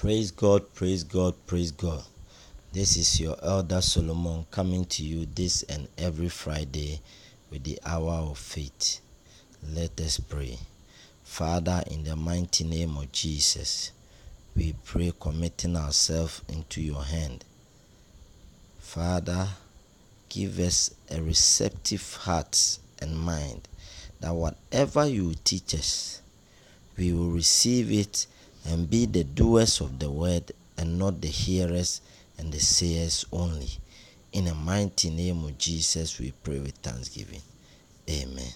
Praise God, praise God, praise God. This is your elder Solomon coming to you this and every Friday with the hour of faith. Let us pray. Father, in the mighty name of Jesus, we pray committing ourselves into your hand. Father, give us a receptive heart and mind that whatever you teach us, we will receive it and be the doers of the word and not the hearers and the sayers only. In the mighty name of Jesus, we pray with thanksgiving. Amen.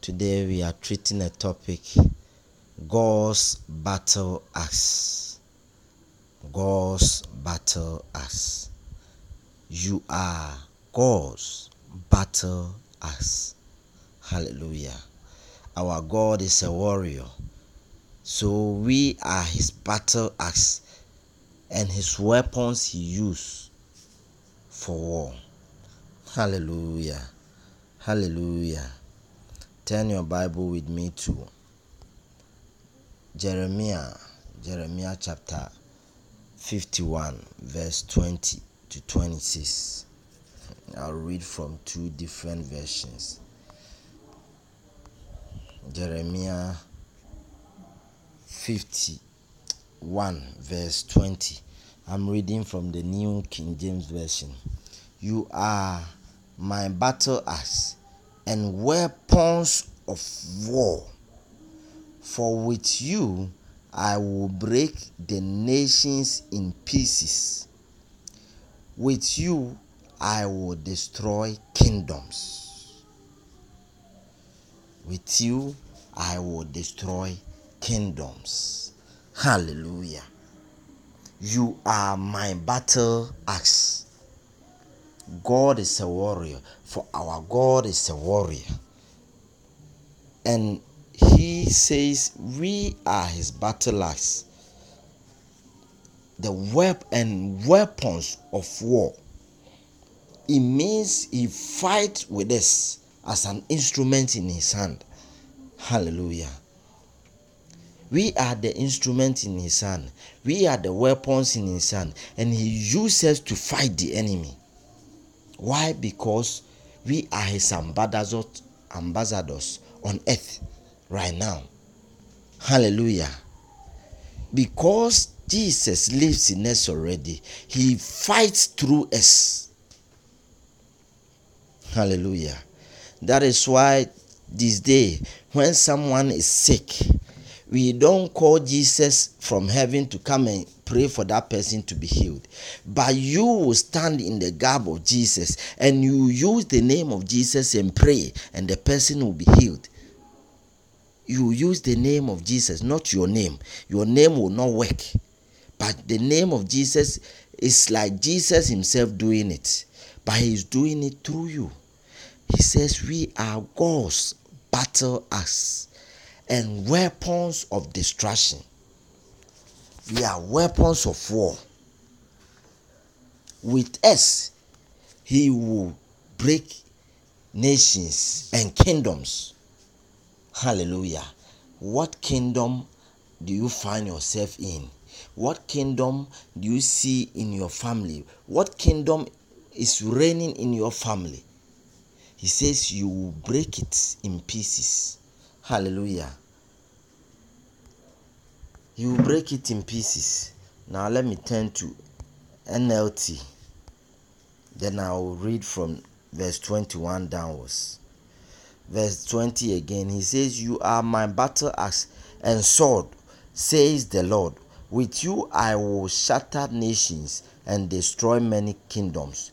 Today we are treating a topic God's battle axe. God's battle axe. You are God's battle axe. Hallelujah. Our God is a warrior. So we are his battle axe and his weapons he used for war. Hallelujah. Hallelujah. Turn your Bible with me to Jeremiah, Jeremiah chapter 51, verse 20 to 26. I'll read from two different versions. Jeremiah 51, verse 20. I'm reading from the New King James Version. You are my battle axe and weapons of war. For with you I will break the nations in pieces. With you I will destroy kingdoms. With you I will destroy kingdoms. Hallelujah. You are my battle axe. God is a warrior, for our God is a warrior. And he says we are his battle axe. The web and weapons of war. It means he fights with us as an instrument in his hand. Hallelujah. We are the instrument in his hand. We are the weapons in his hand. And he uses to fight the enemy. Why? Because we are his ambassadors, ambassadors on earth right now. Hallelujah. Because Jesus lives in us already, he fights through us. Hallelujah. That is why this day, when someone is sick, we don't call Jesus from heaven to come and pray for that person to be healed. But you will stand in the gap of Jesus and you use the name of Jesus and pray, and the person will be healed. You use the name of Jesus, not your name. Your name will not work. But the name of Jesus is like Jesus Himself doing it, but He's doing it through you. He says, We are God's battle axe and weapons of destruction. We are weapons of war. With us, He will break nations and kingdoms. Hallelujah. What kingdom do you find yourself in? What kingdom do you see in your family? What kingdom is reigning in your family? He says you will break it in pieces. Hallelujah. You will break it in pieces. Now let me turn to NLT. Then I will read from verse 21 downwards. Verse 20 again, he says, You are my battle axe and sword, says the Lord. With you I will shatter nations and destroy many kingdoms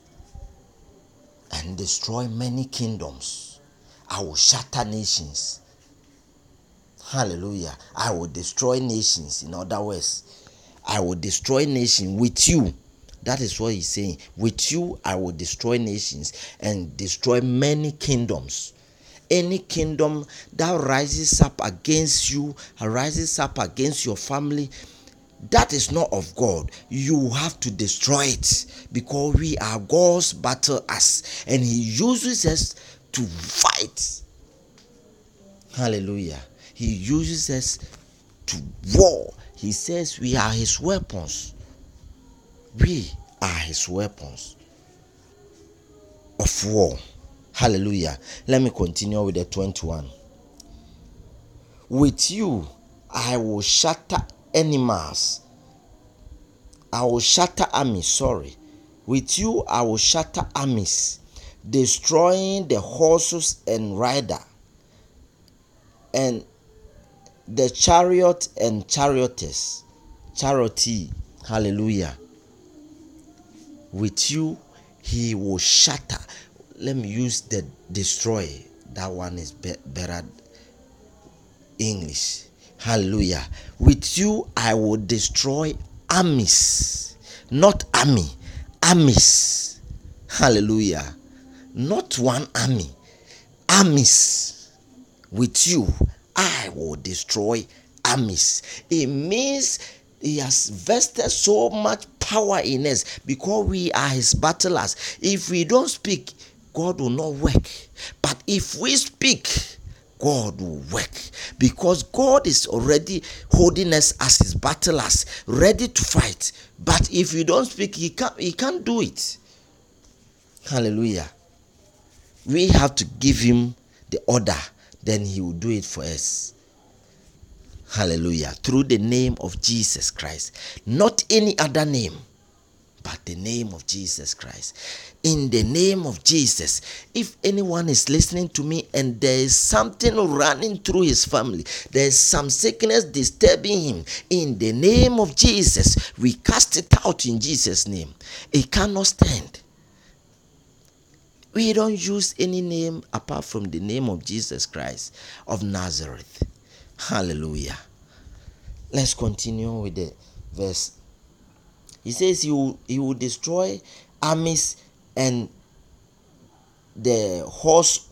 and destroy many kingdoms. I will shatter nations. Hallelujah. I will destroy nations. In other words, I will destroy nations with you. That is what he's saying. With you, I will destroy nations and destroy many kingdoms. Any kingdom that rises up against you, rises up against your family, that is not of God. You have to destroy it because we are God's battle axe and He uses us to fight. Hallelujah. He uses us to war, he says we are his weapons. We are his weapons of war. Hallelujah. Let me continue with the 21. With you, I will shatter animals. I will shatter armies, sorry. With you, I will shatter armies, destroying the horses and rider, and the chariot and chariotess. Charity. Hallelujah. With you, he will shatter. Let me use the destroy. That one is be- better English. Hallelujah. With you, I will destroy armies, not army, armies. Hallelujah. Not one army, armies. With you, I will destroy armies. It means he has vested so much power in us because we are his battlers. If we don't speak, God will not work. But if we speak, God will work because God is already holding us as his battlers, ready to fight. But if you don't speak, he can't, he can't do it. Hallelujah. We have to give him the order, then he will do it for us. Hallelujah. Through the name of Jesus Christ. Not any other name, but the name of Jesus Christ. In the name of Jesus, if anyone is listening to me and there is something running through his family, there is some sickness disturbing him, in the name of Jesus, we cast it out in Jesus' name. It cannot stand. We don't use any name apart from the name of Jesus Christ of Nazareth. Hallelujah. Let's continue with the verse. He says he will, he will destroy armies and the horse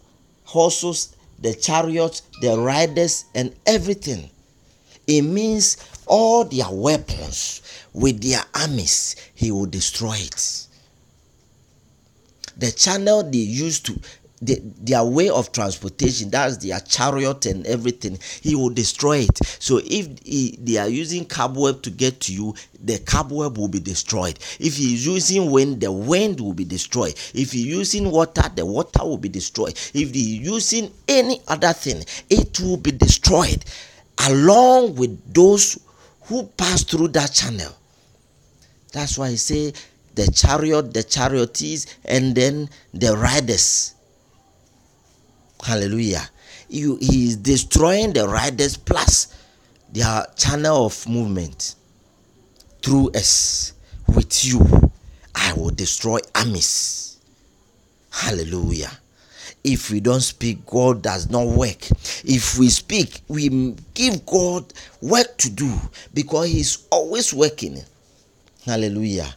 horses, the chariots, the riders, and everything. It means all their weapons with their armies, he will destroy it. The channel they used to the, their way of transportation that's their chariot and everything he will destroy it. So if he, they are using cobweb to get to you the cobweb will be destroyed. If he's using wind the wind will be destroyed. If he's using water the water will be destroyed. If he's using any other thing it will be destroyed along with those who pass through that channel. That's why I say the chariot the chariotees and then the riders Hallelujah. You, he is destroying the riders plus their channel of movement through us. With you, I will destroy armies. Hallelujah. If we don't speak, God does not work. If we speak, we give God work to do because He's always working. Hallelujah.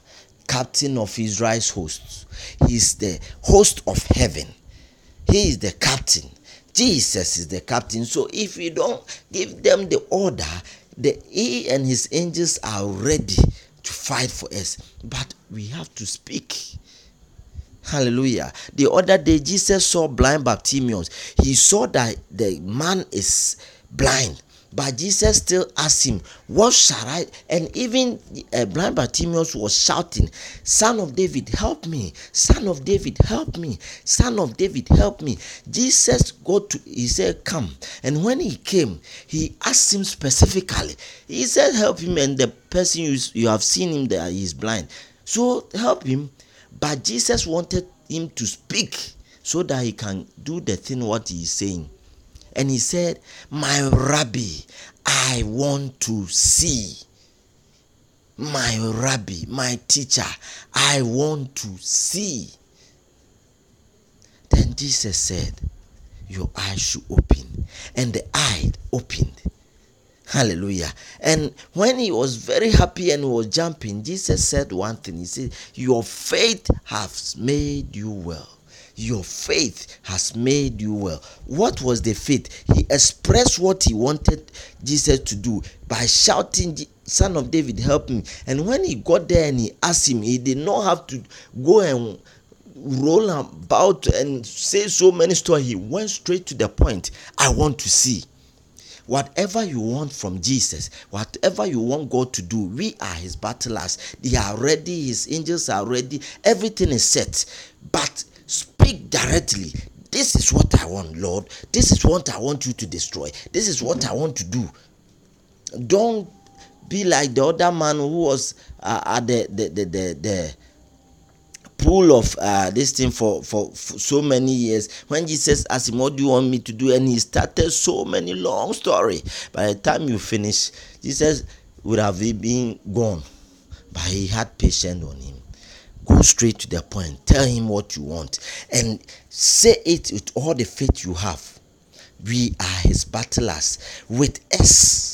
Captain of Israel's hosts. He's the host of heaven. He is the captain. Jesus is the captain. So if we don't give them the order, the he and his angels are ready to fight for us. But we have to speak. Hallelujah. The other day, Jesus saw blind Bartimaeus. He saw that the man is blind. But Jesus still asked him, What shall I? And even uh, blind Bartimaeus was shouting, Son of David, help me! Son of David, help me! Son of David, help me! Jesus got to, he said, Come. And when he came, he asked him specifically. He said, Help him. And the person you, you have seen him there, he's blind. So help him. But Jesus wanted him to speak so that he can do the thing what he is saying and he said, My rabbi, I want to see. My rabbi, my teacher, I want to see. Then Jesus said, Your eyes should open. And the eye opened. Hallelujah. And when he was very happy and was jumping, Jesus said one thing. He said, Your faith has made you well your faith has made you well. What was the faith? He expressed what he wanted Jesus to do by shouting, Son of David, help me. And when he got there and he asked him, he did not have to go and roll about and say so many stories. He went straight to the point. I want to see. whatever you want from Jesus, whatever you want God to do, we are his battlers. They are ready, his angels are ready, everything is set. But speak directly. This is what I want, Lord. This is what I want you to destroy. This is what I want to do. Don't be like the other man who was uh, at the, the, the, the, the pool of uh, this thing for, for, for so many years when jesus asked him what do you want me to do and he started so many long story by the time you finish jesus would have been gone but he had patience on him go straight to the point tell him what you want and say it with all the faith you have we are his battlers with us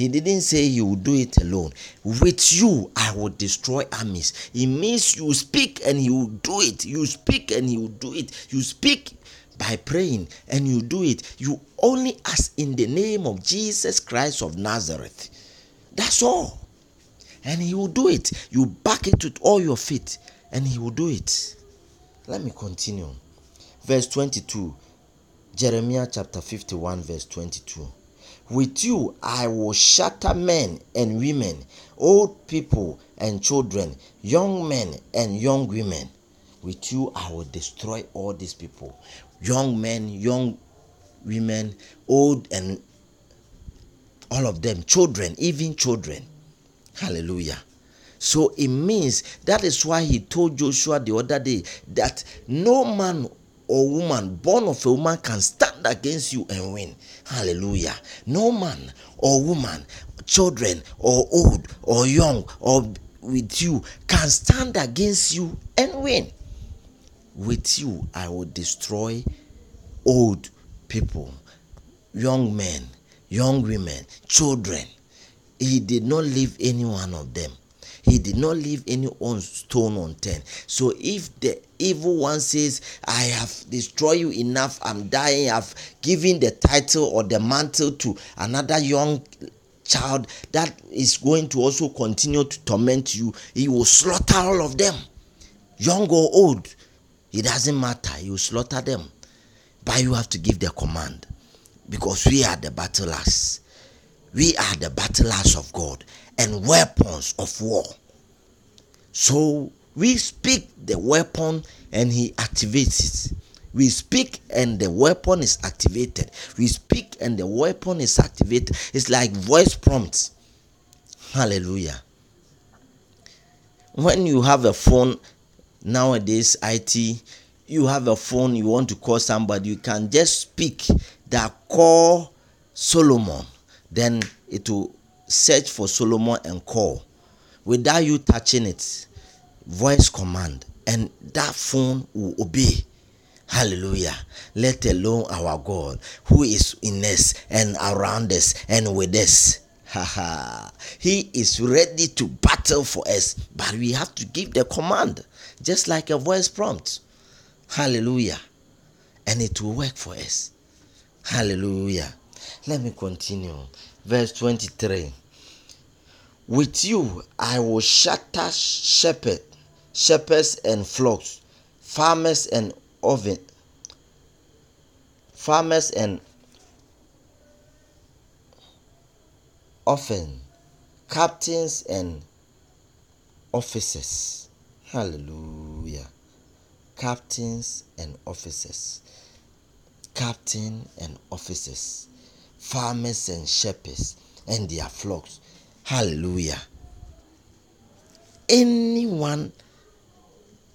he didn't say he will do it alone. With you, I will destroy armies. It means you speak and he will do it. You speak and he will do it. You speak by praying and you do it. You only ask in the name of Jesus Christ of Nazareth. That's all. And he will do it. You back it with all your faith and he will do it. Let me continue. Verse 22. Jeremiah chapter 51, verse 22. With you I will shatter men and women, old people and children, young men and young women. With you I will destroy all these people. Young men, young women, old and all of them, children, even children. Hallelujah. So it means that is why he told Joshua the other day that no man or woman born of a woman can stand against you and win. Hallelujah. No man or woman, children or old or young or with you can stand against you and win. With you, I will destroy old people, young men, young women, children. He did not leave any one of them. He did not leave any one stone unturned. So if the evil one says, I have destroyed you enough, I'm dying, I've given the title or the mantle to another young child that is going to also continue to torment you, he will slaughter all of them, young or old. It doesn't matter, will slaughter them. But you have to give the command because we are the battlers. We are the battlers of God and weapons of war. So we speak the weapon and he activates it. We speak and the weapon is activated. We speak and the weapon is activated. It's like voice prompts. Hallelujah. When you have a phone nowadays, IT, you have a phone, you want to call somebody, you can just speak that call Solomon. Then it will search for Solomon and call without you touching it. Voice command, and that phone will obey. Hallelujah. Let alone our God who is in us and around us and with us. Haha. he is ready to battle for us, but we have to give the command, just like a voice prompt. Hallelujah. And it will work for us. Hallelujah. Let me continue. Verse 23. With you I will shatter shepherd, shepherds and flocks, farmers and oven, farmers and often captains and officers. Hallelujah. Captains and officers. Captain and officers. Farmers and shepherds and their flocks Hallelujah. Anyone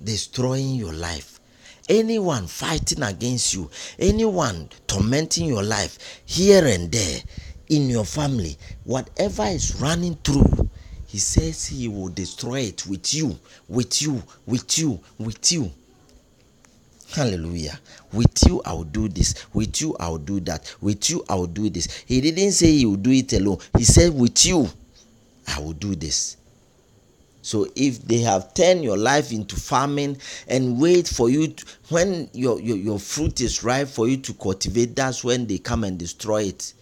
destroying your life, anyone fighting against you, anyone tormenting your life here and there in your family, whatever is running through, he says he will destroy it with you, with you, with you, with you. Hallelujah. With you, I will do this. With you, I will do that. With you, I will do this. He didn't say he will do it alone. He said, with you. I will do this. So if they have turned your life into farming and wait for you to, when your, your, your fruit is ripe for you to cultivate, that's when they come and destroy it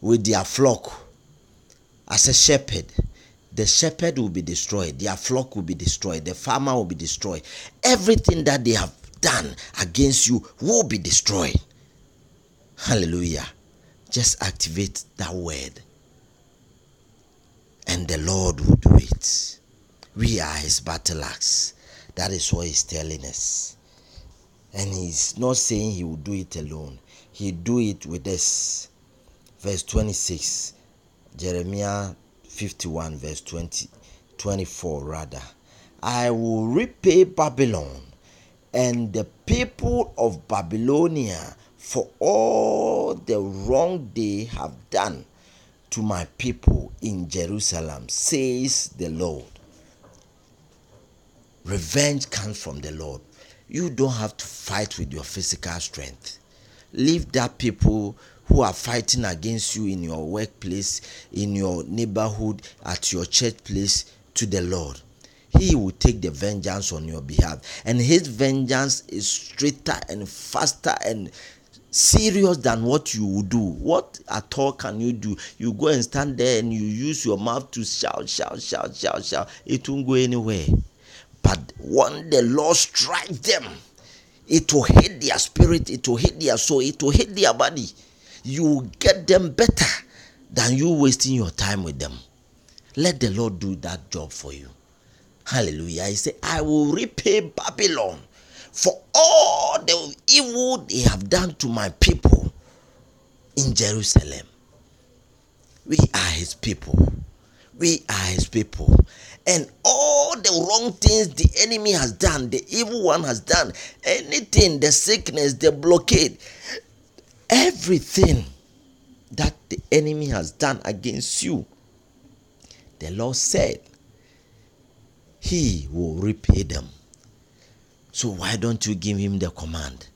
with their flock. As a shepherd, the shepherd will be destroyed, their flock will be destroyed, the farmer will be destroyed. Everything that they have done against you will be destroyed. Hallelujah. Just activate that word, and the Lord will do it. We are his battle axe. That is what he's telling us. And he's not saying he will do it alone, he do it with us. Verse 26, Jeremiah 51, verse 20, 24 rather. I will repay Babylon and the people of Babylonia for all the wrong they have done to my people in Jerusalem, says the Lord. Revenge comes from the Lord. You don't have to fight with your physical strength. Leave that people who are fighting against you in your workplace, in your neighborhood, at your church place to the Lord. He will take the vengeance on your behalf. And his vengeance is straighter and faster and serious than what you would do. What at all can you do? You go and stand there and you use your mouth to shout, shout, shout, shout, shout. It won't go anywhere. But when the Lord strikes them, it will hit their spirit, it will hit their soul, it will hit their body. You will get them better than you wasting your time with them. Let the Lord do that job for you. Hallelujah. He said, I will repay Babylon for all the evil they have done to my people in Jerusalem. We are his people. We are his people. And all the wrong things the enemy has done, the evil one has done, anything, the sickness, the blockade, everything that the enemy has done against you, the Lord said, He will repay them. So why don't you give him the command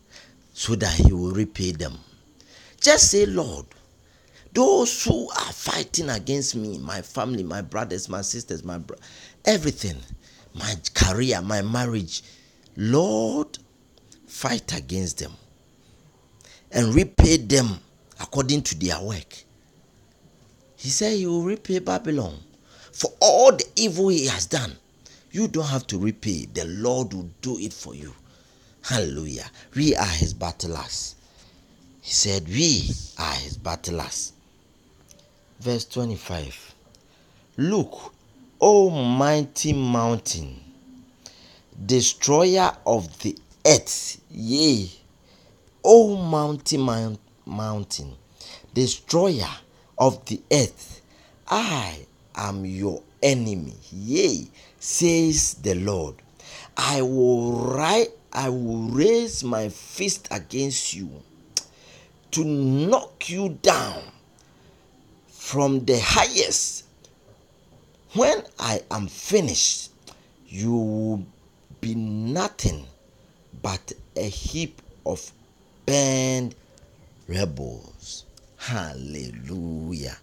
so that he will repay them? Just say, Lord, those who are fighting against me, my family, my brothers, my sisters, my bro- everything, my career, my marriage, Lord, fight against them and repay them according to their work. He said he will repay Babylon for all the evil he has done. You don't have to repay, the Lord will do it for you. Hallelujah. We are his battlers. He said, We are his battlers. Verse 25 Look, O mighty mountain, destroyer of the earth, yea, O mountain, mountain, destroyer of the earth, I am your enemy, yea, says the Lord. I will rise, I will raise my fist against you to knock you down from the highest. When I am finished, you will be nothing but a heap of burned rebels. Hallelujah.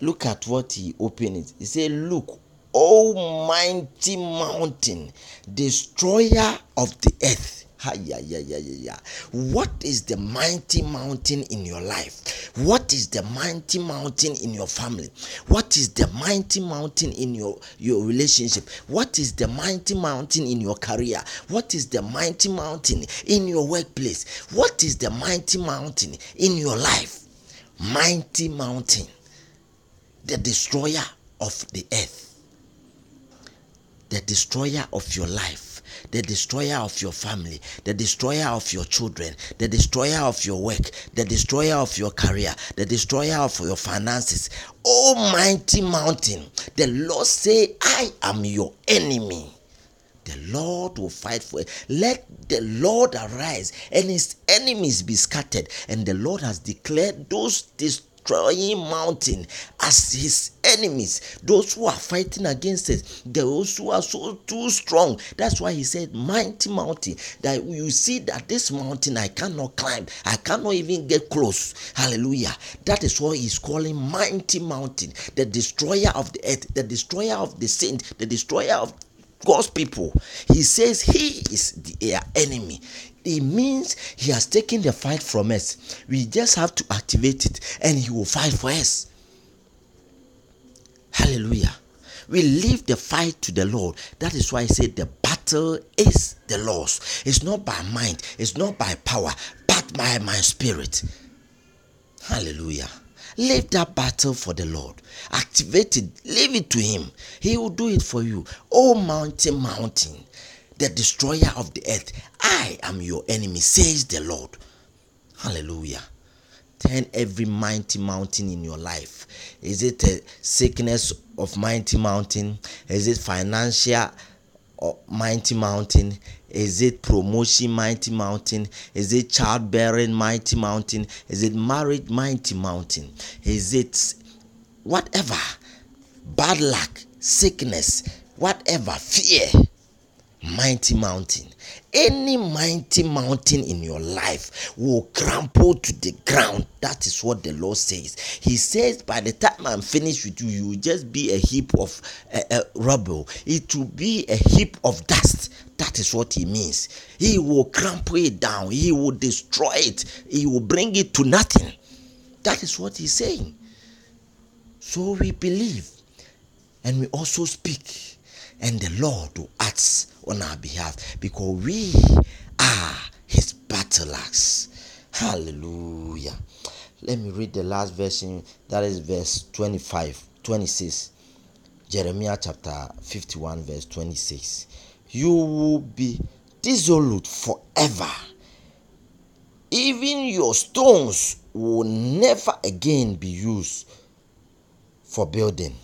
Look at what he opened it. He said, Look, O mighty mountain, destroyer of the earth. Yeah, yeah, yeah, yeah, yeah. What is the mighty mountain in your life? What is the mighty mountain in your family? What is the mighty mountain in your, your relationship? What is the mighty mountain in your career? What is the mighty mountain in your workplace? What is the mighty mountain in your life? Mighty mountain, the destroyer of the earth the destroyer of your life, the destroyer of your family, the destroyer of your children, the destroyer of your work, the destroyer of your career, the destroyer of your finances. Almighty mountain, the Lord say, I am your enemy. The Lord will fight for it. Let the Lord arise and his enemies be scattered. And the Lord has declared those destroyers destroying mountain as his enemies, those who are fighting against it, those who are so too strong. That's why he said, Mighty mountain, that you see that this mountain I cannot climb, I cannot even get close. Hallelujah. That is what he's calling mighty mountain, the destroyer of the earth, the destroyer of the saint, the destroyer of God's people. He says he is the enemy it means he has taken the fight from us. We just have to activate it and he will fight for us. Hallelujah. We leave the fight to the Lord. That is why I said the battle is the Lord's. It's not by mind, it's not by power, but by my spirit. Hallelujah. Leave that battle for the Lord. Activate it. Leave it to Him. He will do it for you. Oh, mountain, mountain, the destroyer of the earth, I am your enemy, says the Lord. Hallelujah. Turn every mighty mountain in your life. Is it a sickness of mighty mountain? Is it financial or mighty mountain? Is it promotion mighty mountain? Is it childbearing mighty mountain? Is it marriage mighty mountain? Is it whatever? Bad luck, sickness, whatever, fear, mighty mountain. Any mighty mountain in your life will crumble to the ground. That is what the Lord says. He says, By the time I'm finished with you, you will just be a heap of uh, uh, rubble. It will be a heap of dust. That is what He means. He will crumple it down, He will destroy it, He will bring it to nothing. That is what He's saying. So we believe and we also speak, and the Lord will act on our behalf because we are his battle axe. Hallelujah. Let me read the last version, that is verse 25, 26. Jeremiah chapter 51, verse 26. You will be dissolute forever. Even your stones will never again be used for building.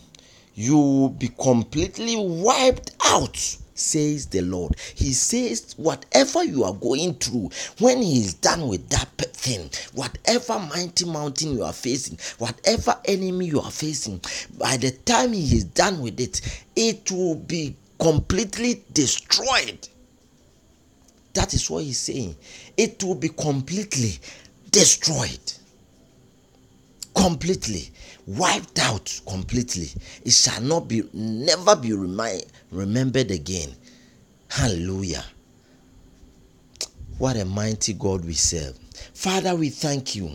You will be completely wiped out says the Lord. He says, whatever you are going through, when He is done with that thing, whatever mighty mountain you are facing, whatever enemy you are facing, by the time He is done with it, it will be completely destroyed. That is what He's saying. It will be completely destroyed completely wiped out completely. It shall not be never be remembered again. Hallelujah. What a mighty god we serve. Father we thank you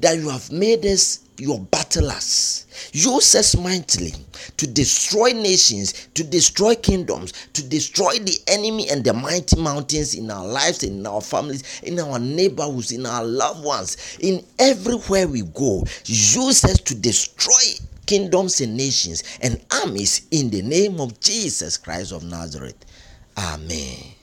that you have made us your battlers. Use us mightily to destroy nations, to destroy kingdoms, to destroy the enemy and the mighty mountains in our lives, in our families, in our neighborhoods, in our loved ones, in everywhere we go. Use us to destroy kingdoms and nations and armies in the name of Jesus Christ of Nazareth. Amen.